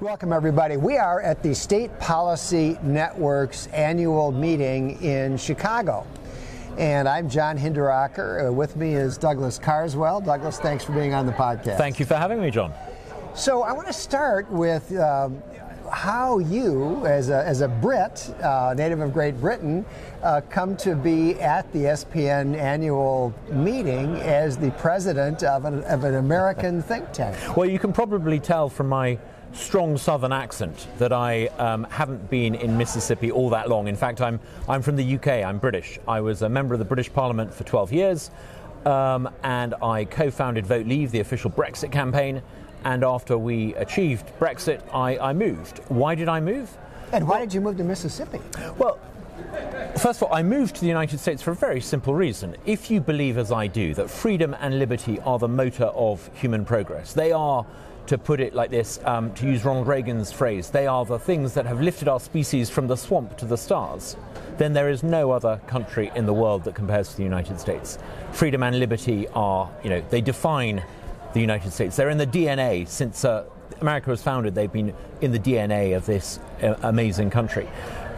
Welcome, everybody. We are at the State Policy Network's annual meeting in Chicago. And I'm John Hinderaker. Uh, with me is Douglas Carswell. Douglas, thanks for being on the podcast. Thank you for having me, John. So, I want to start with um, how you, as a, as a Brit, uh, native of Great Britain, uh, come to be at the SPN annual meeting as the president of an, of an American think tank. Well, you can probably tell from my strong southern accent that I um, haven't been in Mississippi all that long. In fact, I'm, I'm from the UK, I'm British. I was a member of the British Parliament for 12 years, um, and I co founded Vote Leave, the official Brexit campaign. And after we achieved Brexit, I, I moved. Why did I move? And why did you move to Mississippi? Well, First of all, I moved to the United States for a very simple reason. If you believe, as I do, that freedom and liberty are the motor of human progress, they are to put it like this, um, to use Ronald Reagan's phrase, they are the things that have lifted our species from the swamp to the stars, then there is no other country in the world that compares to the United States. Freedom and liberty are, you know, they define the United States. They're in the DNA since uh, America was founded, they've been in the DNA of this uh, amazing country.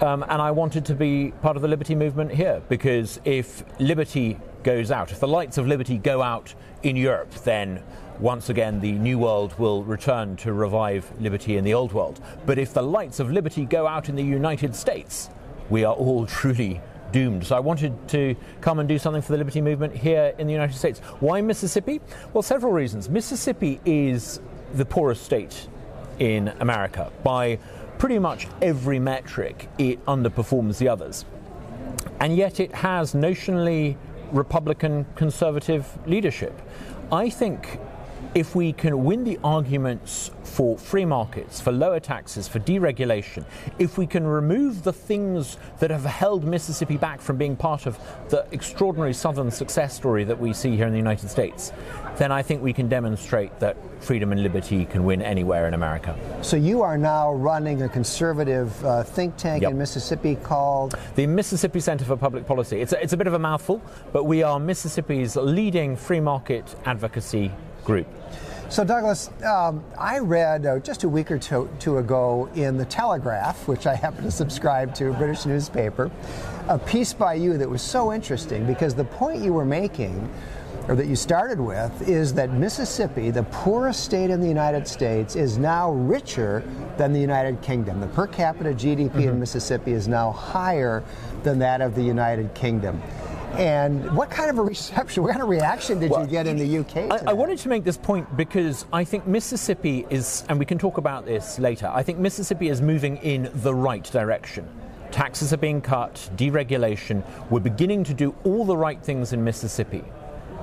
Um, and I wanted to be part of the liberty movement here because if liberty goes out, if the lights of liberty go out in Europe, then once again the new world will return to revive liberty in the old world. But if the lights of liberty go out in the United States, we are all truly doomed. So I wanted to come and do something for the liberty movement here in the United States. Why Mississippi? Well, several reasons. Mississippi is the poorest state in America. By pretty much every metric, it underperforms the others. And yet it has notionally Republican conservative leadership. I think if we can win the arguments for free markets, for lower taxes, for deregulation, if we can remove the things that have held Mississippi back from being part of the extraordinary Southern success story that we see here in the United States, then I think we can demonstrate that freedom and liberty can win anywhere in America. So you are now running a conservative uh, think tank yep. in Mississippi called? The Mississippi Center for Public Policy. It's a, it's a bit of a mouthful, but we are Mississippi's leading free market advocacy group. So, Douglas, um, I read uh, just a week or two, two, ago in The Telegraph, which I happen to subscribe to, a British newspaper, a piece by you that was so interesting because the point you were making, or that you started with, is that Mississippi, the poorest state in the United States, is now richer than the United Kingdom. The per capita GDP mm-hmm. in Mississippi is now higher than that of the United Kingdom. And what kind of a reception, what kind of reaction did well, you get in the UK? I, I, wanted to make this point because I think Mississippi is, and we can talk about this later, I think Mississippi is moving in the right direction. Taxes are being cut, deregulation. We're beginning to do all the right things in Mississippi.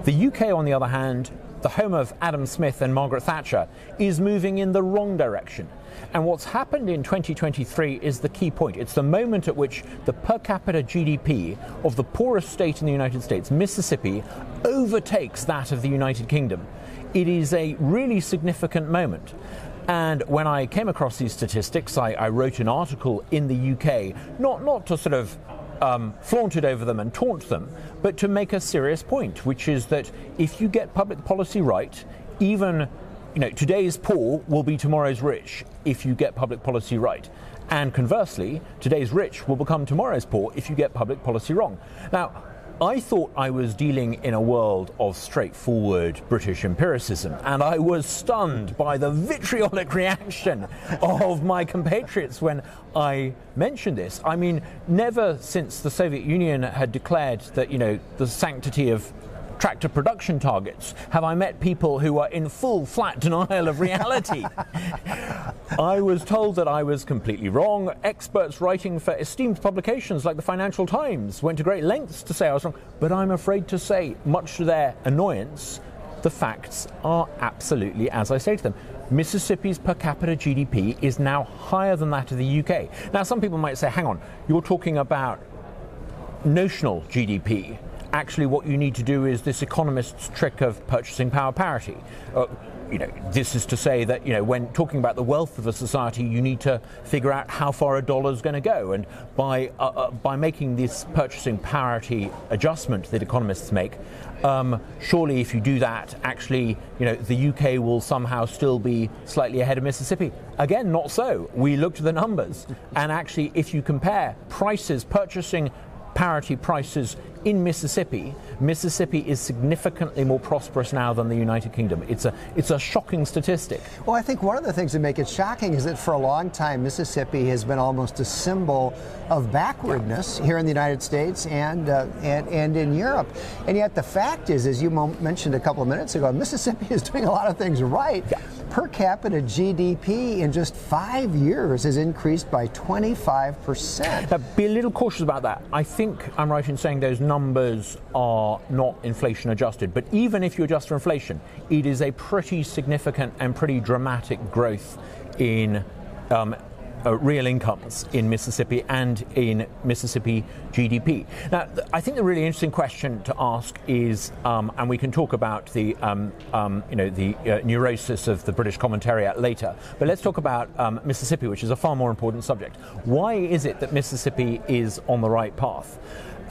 The UK, on the other hand, the home of Adam Smith and Margaret Thatcher, is moving in the wrong direction. And what's happened in 2023 is the key point. It's the moment at which the per capita GDP of the poorest state in the United States, Mississippi, overtakes that of the United Kingdom. It is a really significant moment. And when I came across these statistics, I, I wrote an article in the UK, not, not to sort of um, flaunt it over them and taunt them, but to make a serious point, which is that if you get public policy right, even you know, today's poor will be tomorrow's rich if you get public policy right. And conversely, today's rich will become tomorrow's poor if you get public policy wrong. Now, I thought I was dealing in a world of straightforward British empiricism, and I was stunned by the vitriolic reaction of my compatriots when I mentioned this. I mean, never since the Soviet Union had declared that, you know, the sanctity of tractor production targets have I met people who are in full flat denial of reality. I was told that I was completely wrong. Experts writing for esteemed publications like the Financial Times went to great lengths to say I was wrong. But I'm afraid to say, much to their annoyance, the facts are absolutely as I say to them. Mississippi's per capita GDP is now higher than that of the UK. Now, some people might say, hang on, you're talking about notional GDP actually what you need to do is this economist's trick of purchasing power parity. Uh, you know, this is to say that you know when talking about the wealth of a society, you need to figure out how far a dollar is going to go, and by uh, uh, by making this purchasing parity adjustment that economists make, um, surely if you do that, actually, you know, the UK will somehow still be slightly ahead of Mississippi. Again, not so. We looked at the numbers, and actually, if you compare prices, purchasing parity prices in Mississippi, Mississippi is significantly more prosperous now than the United Kingdom. It's a it's a shocking statistic. Well, I think one of the things that make it shocking is that for a long time Mississippi has been almost a symbol of backwardness here in the United States and uh, and and in Europe. And yet the fact is, as you mentioned a couple of minutes ago, Mississippi is doing a lot of things right. Yeah. Per capita GDP in just five years has increased by 25 percent. Now, Be a little cautious about that. I think I'm right in saying those numbers are not inflation adjusted. But even if you adjust for inflation, it is a pretty significant and pretty dramatic growth in um, uh, real incomes in Mississippi and in Mississippi GDP. Now, th- I think the really interesting question to ask is, um, and we can talk about the, um, um, you know, the uh, neurosis of the British commentariat later, but let's talk about um, Mississippi, which is a far more important subject. Why is it that Mississippi is on the right path?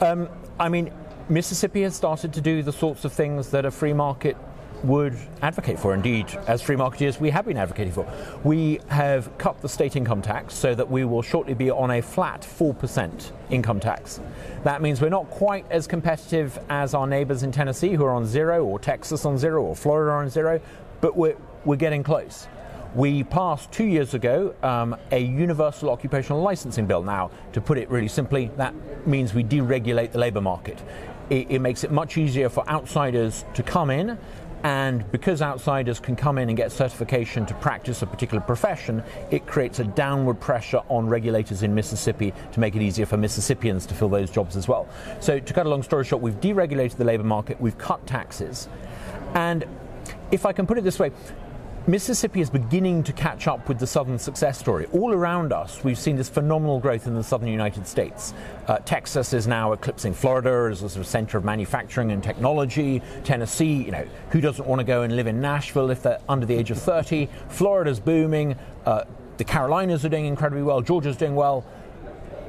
Um, I mean, Mississippi has started to do the sorts of things that a free market would advocate for. Indeed, as free marketeers, we have been advocating for. We have cut the state income tax so that we will shortly be on a flat 4% income tax. That means we're not quite as competitive as our neighbors in Tennessee who are on zero, or Texas on zero, or Florida on zero, but we're, we're getting close. We passed two years ago um, a universal occupational licensing bill. Now, to put it really simply, that means we deregulate the labour market. It, it makes it much easier for outsiders to come in and because outsiders can come in and get certification to practice a particular profession, it creates a downward pressure on regulators in Mississippi to make it easier for Mississippians to fill those jobs as well. So, to cut a long story short, we've deregulated the labour market, we've cut taxes, and if I can put it this way, Mississippi is beginning to catch up with the Southern success story. All around us, we've seen this phenomenal growth in the Southern United States. Uh, Texas is now eclipsing Florida as a sort of center of manufacturing and technology. Tennessee, you know, who doesn't want to go and live in Nashville if they're under the age of 30? Florida's booming. Uh, the Carolinas are doing incredibly well. Georgia's doing well.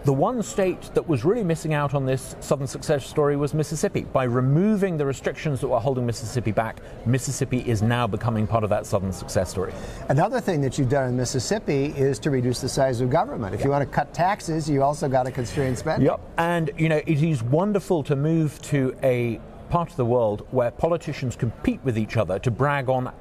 The one state that was really missing out on this Southern success story was Mississippi. By removing the restrictions that were holding Mississippi back, Mississippi is now becoming part of that Southern success story. Another thing that you've done in Mississippi is to reduce the size of government. If yep. you want to cut taxes, you also got to constrain spending. Yep. And, you know, it is wonderful to move to a part of the world where politicians compete with each other to brag on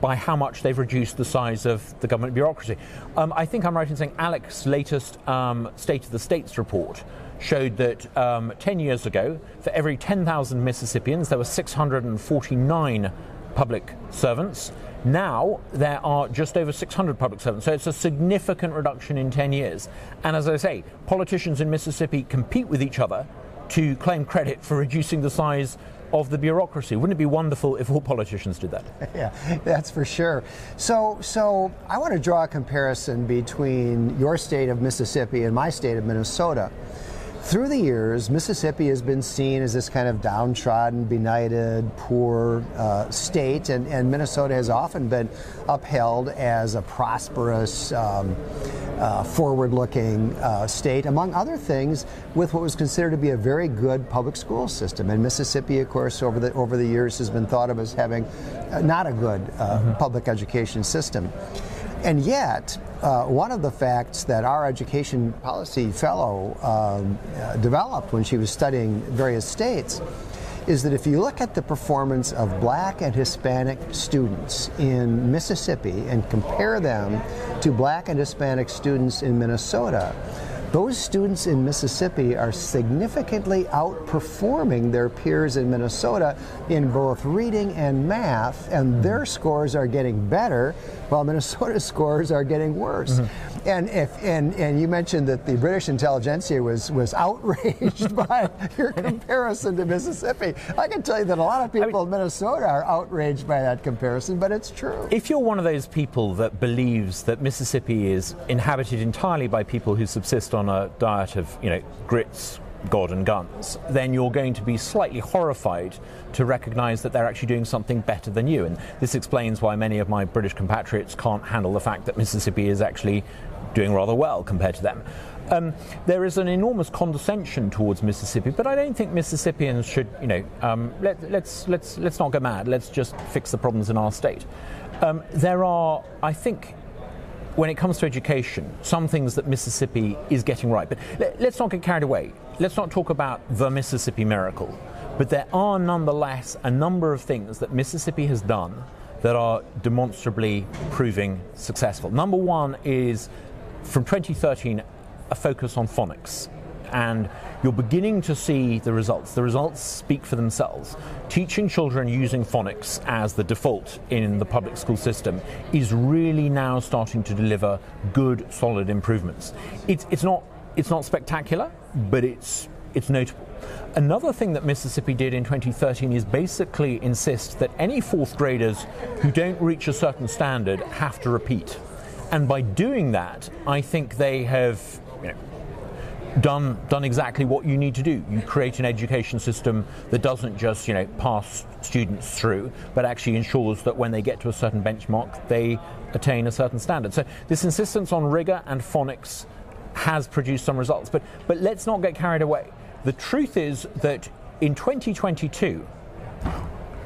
by how much they've reduced the size of the government bureaucracy. Um, I think I'm right in saying ALEC's latest um, State of the States report showed that um, 10 years ago, for every 10,000 Mississippians, there were 649 public servants. Now there are just over 600 public servants, so it's a significant reduction in 10 years. And as I say, politicians in Mississippi compete with each other to claim credit for reducing the size of the bureaucracy. Wouldn't it be wonderful if all politicians did that? Yeah, that's for sure. So, so I want to draw a comparison between your state of Mississippi and my state of Minnesota. Through the years, Mississippi has been seen as this kind of downtrodden, benighted, poor uh, state, and, and, Minnesota has often been upheld as a prosperous, um, uh, forward looking uh, state, among other things, with what was considered to be a very good public school system. And Mississippi, of course, over the, over the years has been thought of as having uh, not a good uh, mm-hmm. public education system. And yet, uh, one of the facts that our education policy fellow um, uh, developed when she was studying various states is that if you look at the performance of black and Hispanic students in Mississippi and compare them to black and Hispanic students in Minnesota, those students in Mississippi are significantly outperforming their peers in Minnesota in both reading and math, and their scores are getting better while Minnesota's scores are getting worse. Mm-hmm. And if and and you mentioned that the British intelligentsia was was outraged by your comparison to Mississippi. I can tell you that a lot of people I mean, in Minnesota are outraged by that comparison, but it's true. If you're one of those people that believes that Mississippi is inhabited entirely by people who subsist on a diet of, you know, grits, God and guns, then you're going to be slightly horrified to recognize that they're actually doing something better than you. And this explains why many of my British compatriots can't handle the fact that Mississippi is actually doing rather well compared to them. Um, there is an enormous condescension towards Mississippi, but I don't think Mississippians should, you know, um, let, let's, let's let's not go mad. Let's just fix the problems in our state. Um, there are, I think, when it comes to education, some things that Mississippi is getting right. But let, us not get carried away. Let's not talk about the Mississippi miracle. But there are nonetheless a number of things that Mississippi has done that are demonstrably proving successful. Number one is from 2013 a focus on phonics. And you're beginning to see the results. The results speak for themselves. Teaching children using phonics as the default in the public school system is really now starting to deliver good, solid improvements. It's, it's, not, it's not spectacular, but it's, it's notable. Another thing that Mississippi did in 2013 is basically insist that any fourth graders who don't reach a certain standard have to repeat. And by doing that, I think they have you know, done done exactly what you need to do. You create an education system that doesn't just you know pass students through, but actually ensures that when they get to a certain benchmark, they attain a certain standard. So this insistence on rigor and phonics has produced some results. But but let's not get carried away. The truth is that in 2022,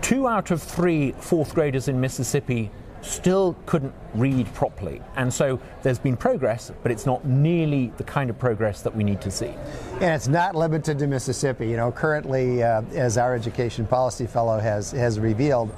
two out of three fourth graders in Mississippi still couldn't read properly. And so there's been progress, but it's not nearly the kind of progress that we need to see. And it's not limited to Mississippi. You know, currently, uh, as our education policy fellow has, has revealed,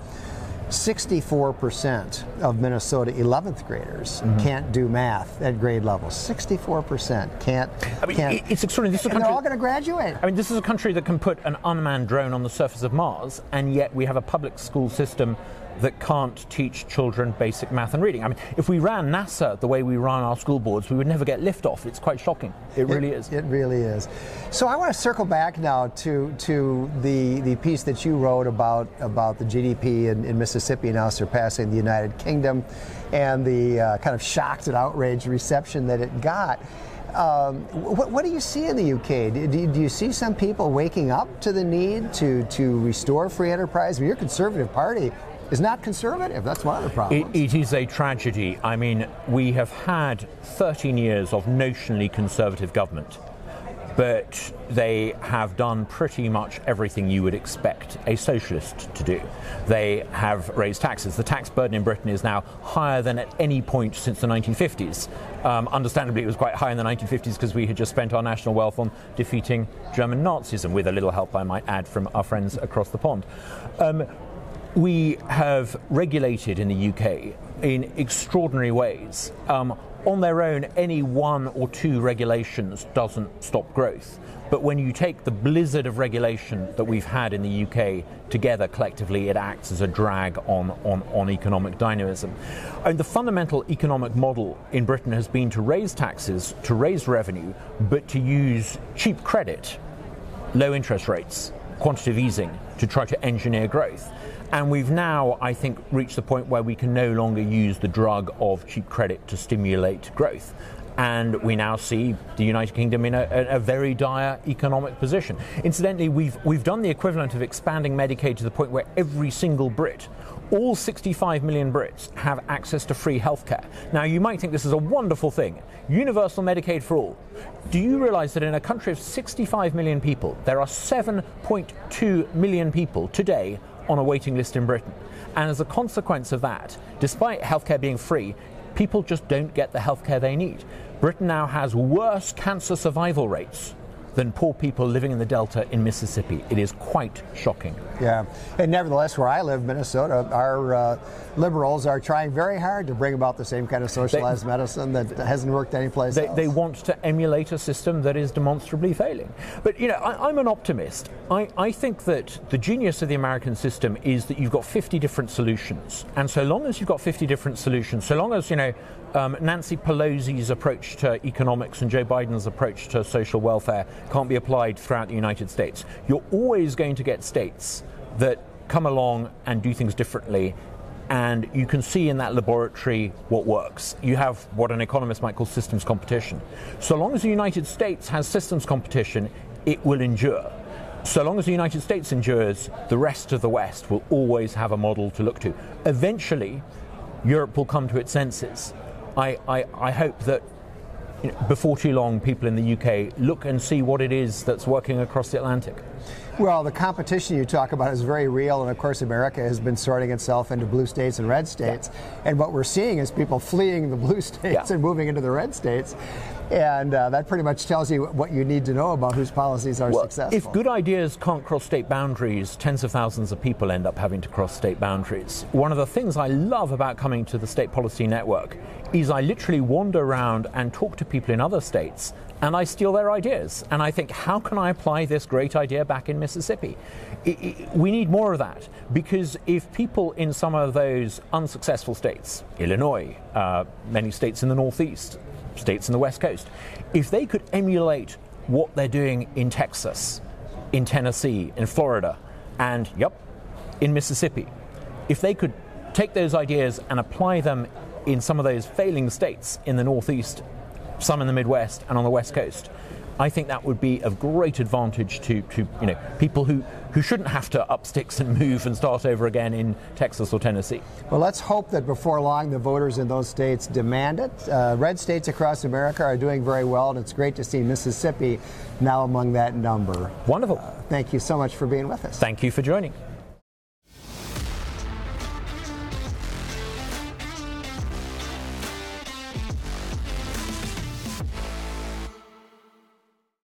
64% of Minnesota 11th graders mm-hmm. can't do math at grade level. 64% can't. I mean, can't, it's extraordinary. This is a country, they're all going to graduate. I mean, this is a country that can put an unmanned drone on the surface of Mars, and yet we have a public school system that can't teach children basic math and reading. I mean, if we ran NASA the way we run our school boards, we would never get liftoff. It's quite shocking. It really is. It really is. So I want to circle back now to to the the piece that you wrote about about the GDP in, in Mississippi now surpassing the United Kingdom, and the uh, kind of shocked and outraged reception that it got. Um, what, what, do you see in the UK? Do, do, do, you see some people waking up to the need to, to restore free enterprise? I mean, your Conservative Party is not conservative. That's one of the problems. It, it is a tragedy. I mean, we have had 13 years of notionally conservative government, but they have done pretty much everything you would expect a socialist to do. They have raised taxes. The tax burden in Britain is now higher than at any point since the 1950s. Um, understandably, it was quite high in the 1950s because we had just spent our national wealth on defeating German Nazism, with a little help, I might add, from our friends across the pond. Um, we have regulated in the UK in extraordinary ways. Um, on their own, any one or two regulations doesn't stop growth. But when you take the blizzard of regulation that we've had in the UK together collectively, it acts as a drag on, on, on economic dynamism. And the fundamental economic model in Britain has been to raise taxes, to raise revenue, but to use cheap credit, low interest rates, quantitative easing to try to engineer growth. And we've now, I think, reached the point where we can no longer use the drug of cheap credit to stimulate growth. And we now see the United Kingdom in a, a, very dire economic position. Incidentally, we've, we've done the equivalent of expanding Medicaid to the point where every single Brit all 65 million Brits have access to free healthcare. Now, you might think this is a wonderful thing universal Medicaid for all. Do you realize that in a country of 65 million people, there are 7.2 million people today on a waiting list in Britain. And as a consequence of that, despite healthcare being free, people just don't get the healthcare they need. Britain now has worse cancer survival rates than poor people living in the Delta in Mississippi. It is quite shocking. Yeah, and nevertheless, where I live, Minnesota, our uh, liberals are trying very hard to bring about the same kind of socialized they, medicine that hasn't worked anyplace they, else. They want to emulate a system that is demonstrably failing. But, you know, I, am an optimist. I, I think that the genius of the American system is that you've got 50 different solutions. And so long as you've got 50 different solutions, so long as, you know, um, Nancy Pelosi's approach to economics and Joe Biden's approach to social welfare can't be applied throughout the United States. You're always going to get states that come along and do things differently. And you can see in that laboratory what works. You have what an economist might call systems competition. So long as the United States has systems competition, it will endure. So long as the United States endures, the rest of the West will always have a model to look to. Eventually, Europe will come to its senses. I, I, I hope that you know, before too long, people in the UK look and see what it is that's working across the Atlantic. Well, the competition you talk about is very real, and of course, America has been sorting itself into blue states and red states. Yeah. And what we're seeing is people fleeing the blue states yeah. and moving into the red states. And uh, that pretty much tells you what you need to know about whose policies are well, successful. If good ideas can't cross state boundaries, tens of thousands of people end up having to cross state boundaries. One of the things I love about coming to the State Policy Network is I literally wander around and talk to people in other states and I steal their ideas. And I think, how can I apply this great idea back in Mississippi? It, it, we need more of that because if people in some of those unsuccessful states, Illinois, uh, many states in the Northeast, states in the West Coast, if they could emulate what they're doing in Texas, in Tennessee, in Florida, and, yep, in Mississippi, if they could take those ideas and apply them in some of those failing states in the Northeast some in the Midwest and on the West Coast. I think that would be of great advantage to, to you know people who, who shouldn't have to up sticks and move and start over again in Texas or Tennessee. Well, let's hope that before long the voters in those states demand it. Uh, red states across America are doing very well, and it's great to see Mississippi now among that number. Wonderful. Uh, thank you so much for being with us. Thank you for joining.